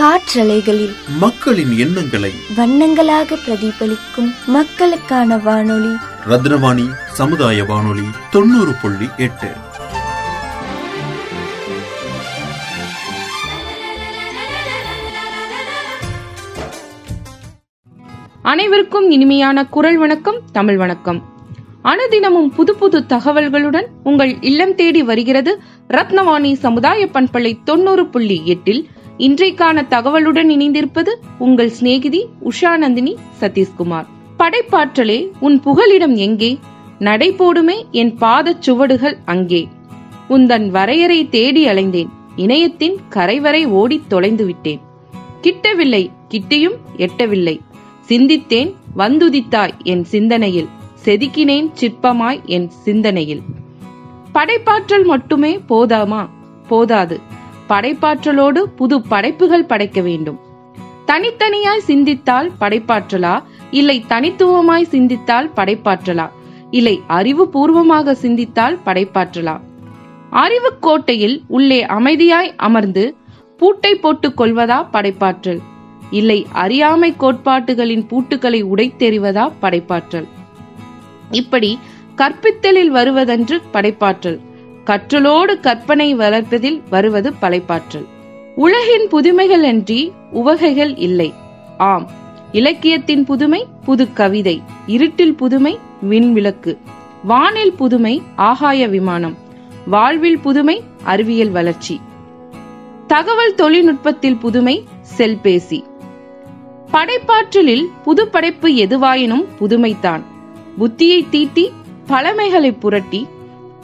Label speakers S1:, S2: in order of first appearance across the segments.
S1: காற்றலைகளில்
S2: மக்களின் எண்ணங்களை
S1: வண்ணங்களாக பிரதிபலிக்கும் மக்களுக்கான வானொலி.
S2: ரத்னவாணி சமுதாய வானொலி தொண்ணூறு புள்ளி எட்டு.
S3: அனைவருக்கும் இனிமையான குரல் வணக்கம் தமிழ் வணக்கம். அனுதினமும் புது புது தகவல்களுடன் உங்கள் இல்லம் தேடி வருகிறது ரத்னவாணி சமுதாய பண்பலை தொண்ணூறு புள்ளி எட்டில் இன்றைக்கான தகவலுடன் இணைந்திருப்பது உங்கள் சிநேகிதி உஷாநந்தினி சதீஷ்குமார். படைப்பாற்றலே உன் புகலிடம் எங்கே? நடை போடுமே என் பாதச் சுவடுகள் அங்கே. உந்தன் வரையறை தேடி அலைந்தேன். இணையத்தின் கரைவரை ஓடித் தொலைந்து விட்டேன். கிட்டவில்லை கிட்டியும் எட்டவில்லை. சிந்தித்தேன் வந்துதித்தாய் என் சிந்தனையில். செதுக்கினேன் சிற்பமாய் என் சிந்தனையில். படைப்பாற்றல் மட்டுமே போதாமா? போதாது. படைப்பாற்றலோடு புது படைப்புகள் படைக்க வேண்டும். தனித்தனியாய் சிந்தித்தால் படைப்பாற்றலா? இல்லை தனித்துவமாய் சிந்தித்தால் படைப்பாற்றலா? இல்லை அறிவுபூர்வமாக சிந்தித்தால் படைப்பாற்றலா? அறிவு கோட்டையில் உள்ளே அமைதியாய் அமர்ந்து பூட்டை போட்டுக் கொள்வதா படைப்பாற்றல்? இல்லை அறியாமை கோட்பாட்டுகளின் பூட்டுகளை உடைத்தெறிவதா படைப்பாற்றல்? இப்படி கற்பித்தலில் வருவதன்று படைப்பாற்றல். கற்றலோடு கற்பனை வளர்ப்பதில் வருவது படைப்பாற்றல். உலகின் புதுமைகள் அன்றி உவகைகள் இல்லை. ஆம் இலக்கியத்தின் புதுமை புது கவிதை இருட்டில் புதுமை விண்விளக்கு வானில் புதுமை ஆகாய விமானம் வாழ்வில் புதுமை அறிவியல் வளர்ச்சி. தகவல் தொழில்நுட்பத்தில் புதுமை செல்பேசி. படைப்பாற்றலில் புது படைப்பு எதுவாயினும் புதுமைதான். புத்தியை தீட்டி பழமைகளை புரட்டி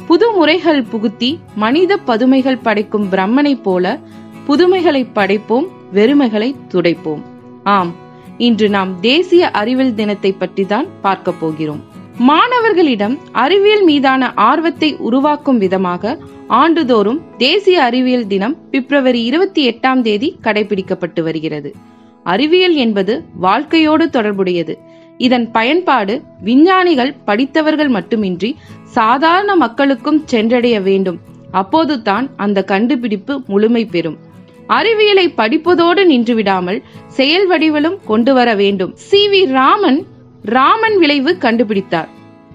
S3: புது முறைகள் புகுத்தி மனித பதுமைகள் படைக்கும் பிரம்மனைப் போல புதுமைகளை படைப்போம் வெறுமைகளை துடைப்போம். ஆம் இன்று நாம் தேசிய அறிவியல் தினத்தை பற்றி தான் பார்க்க போகிறோம். மாணவர்களிடம் அறிவியல் மீதான ஆர்வத்தை உருவாக்கும் விதமாக ஆண்டுதோறும் தேசிய அறிவியல் தினம் பிப்ரவரி இருபத்தி எட்டாம் தேதி கடைபிடிக்கப்பட்டு வருகிறது. அறிவியல் என்பது வாழ்க்கையோடு தொடர்புடையது. இதன் பயன்பாடு விஞ்ஞானிகள் படித்தவர்கள் மட்டுமின்றி சாதாரண மக்களுக்கும் சென்றடைய வேண்டும். அப்போதுதான் அந்த கண்டுபிடிப்பு முழுமை பெறும். அறிவியலை படிப்பதோடு நின்றுவிடாமல் செயல் வடிவலும் கொண்டு வர வேண்டும். சி. வி. ராமன் ராமன் விளைவு கண்டுபிடித்தார்.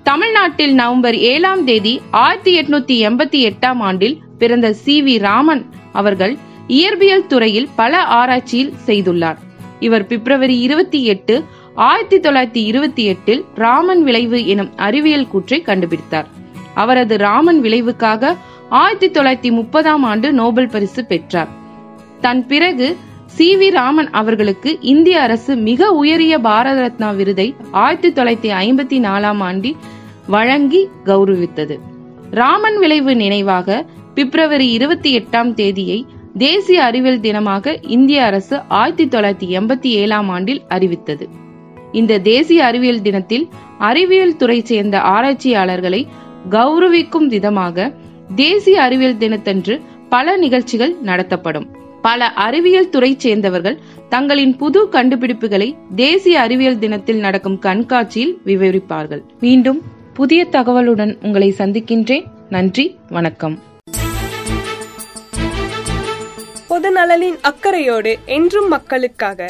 S3: தமிழ்நாட்டில் நவம்பர் ஏழாம் தேதி ஆயிரத்தி எட்நூத்தி எண்பத்தி எட்டாம் ஆண்டில் பிறந்த சி. வி. ராமன் அவர்கள் இயற்பியல் துறையில் பல ஆராய்ச்சியில் செய்துள்ளார். இவர் பிப்ரவரி இருபத்தி எட்டு ஆயிரத்தி தொள்ளாயிரத்தி இருபத்தி எட்டில் ராமன் விளைவு எனும் அறிவியல் கூற்றை கண்டுபிடித்தார். அவரது ராமன் விளைவுக்காக ஆயிரத்தி தொள்ளாயிரத்தி முப்பதாம் ஆண்டு நோபல் பரிசு பெற்றார். தன் பிறகு சி வி ராமன் அவர்களுக்கு இந்திய அரசு மிக உயரிய பாரத ரத்னா விருதை ஆயிரத்தி தொள்ளாயிரத்தி ஐம்பத்தி நாலாம் ஆண்டில் வழங்கி கௌரவித்தது. ராமன் விளைவு நினைவாக பிப்ரவரி இருபத்தி எட்டாம் தேதியை தேசிய அறிவியல் தினமாக இந்திய அரசு ஆயிரத்தி தொள்ளாயிரத்தி எண்பத்தி ஏழாம் ஆண்டில் அறிவித்தது. இந்த தேசிய அறிவியல் தினத்தில் அறிவியல் துறை சேர்ந்த ஆராய்ச்சியாளர்களை கௌரவிக்கும் விதமாக தேசிய அறிவியல் தினத்தன்று பல நிகழ்ச்சிகள் நடத்தப்படும். பல அறிவியல் துறை சேர்ந்தவர்கள் தங்களின் புது கண்டுபிடிப்புகளை தேசிய அறிவியல் தினத்தில் நடக்கும் கண்காட்சியில் விவரிப்பார்கள். மீண்டும் புதிய தகவலுடன் உங்களை சந்திக்கின்றேன். நன்றி வணக்கம்.
S4: பொது நலனின் அக்கறையோடு என்றும் மக்களுக்காக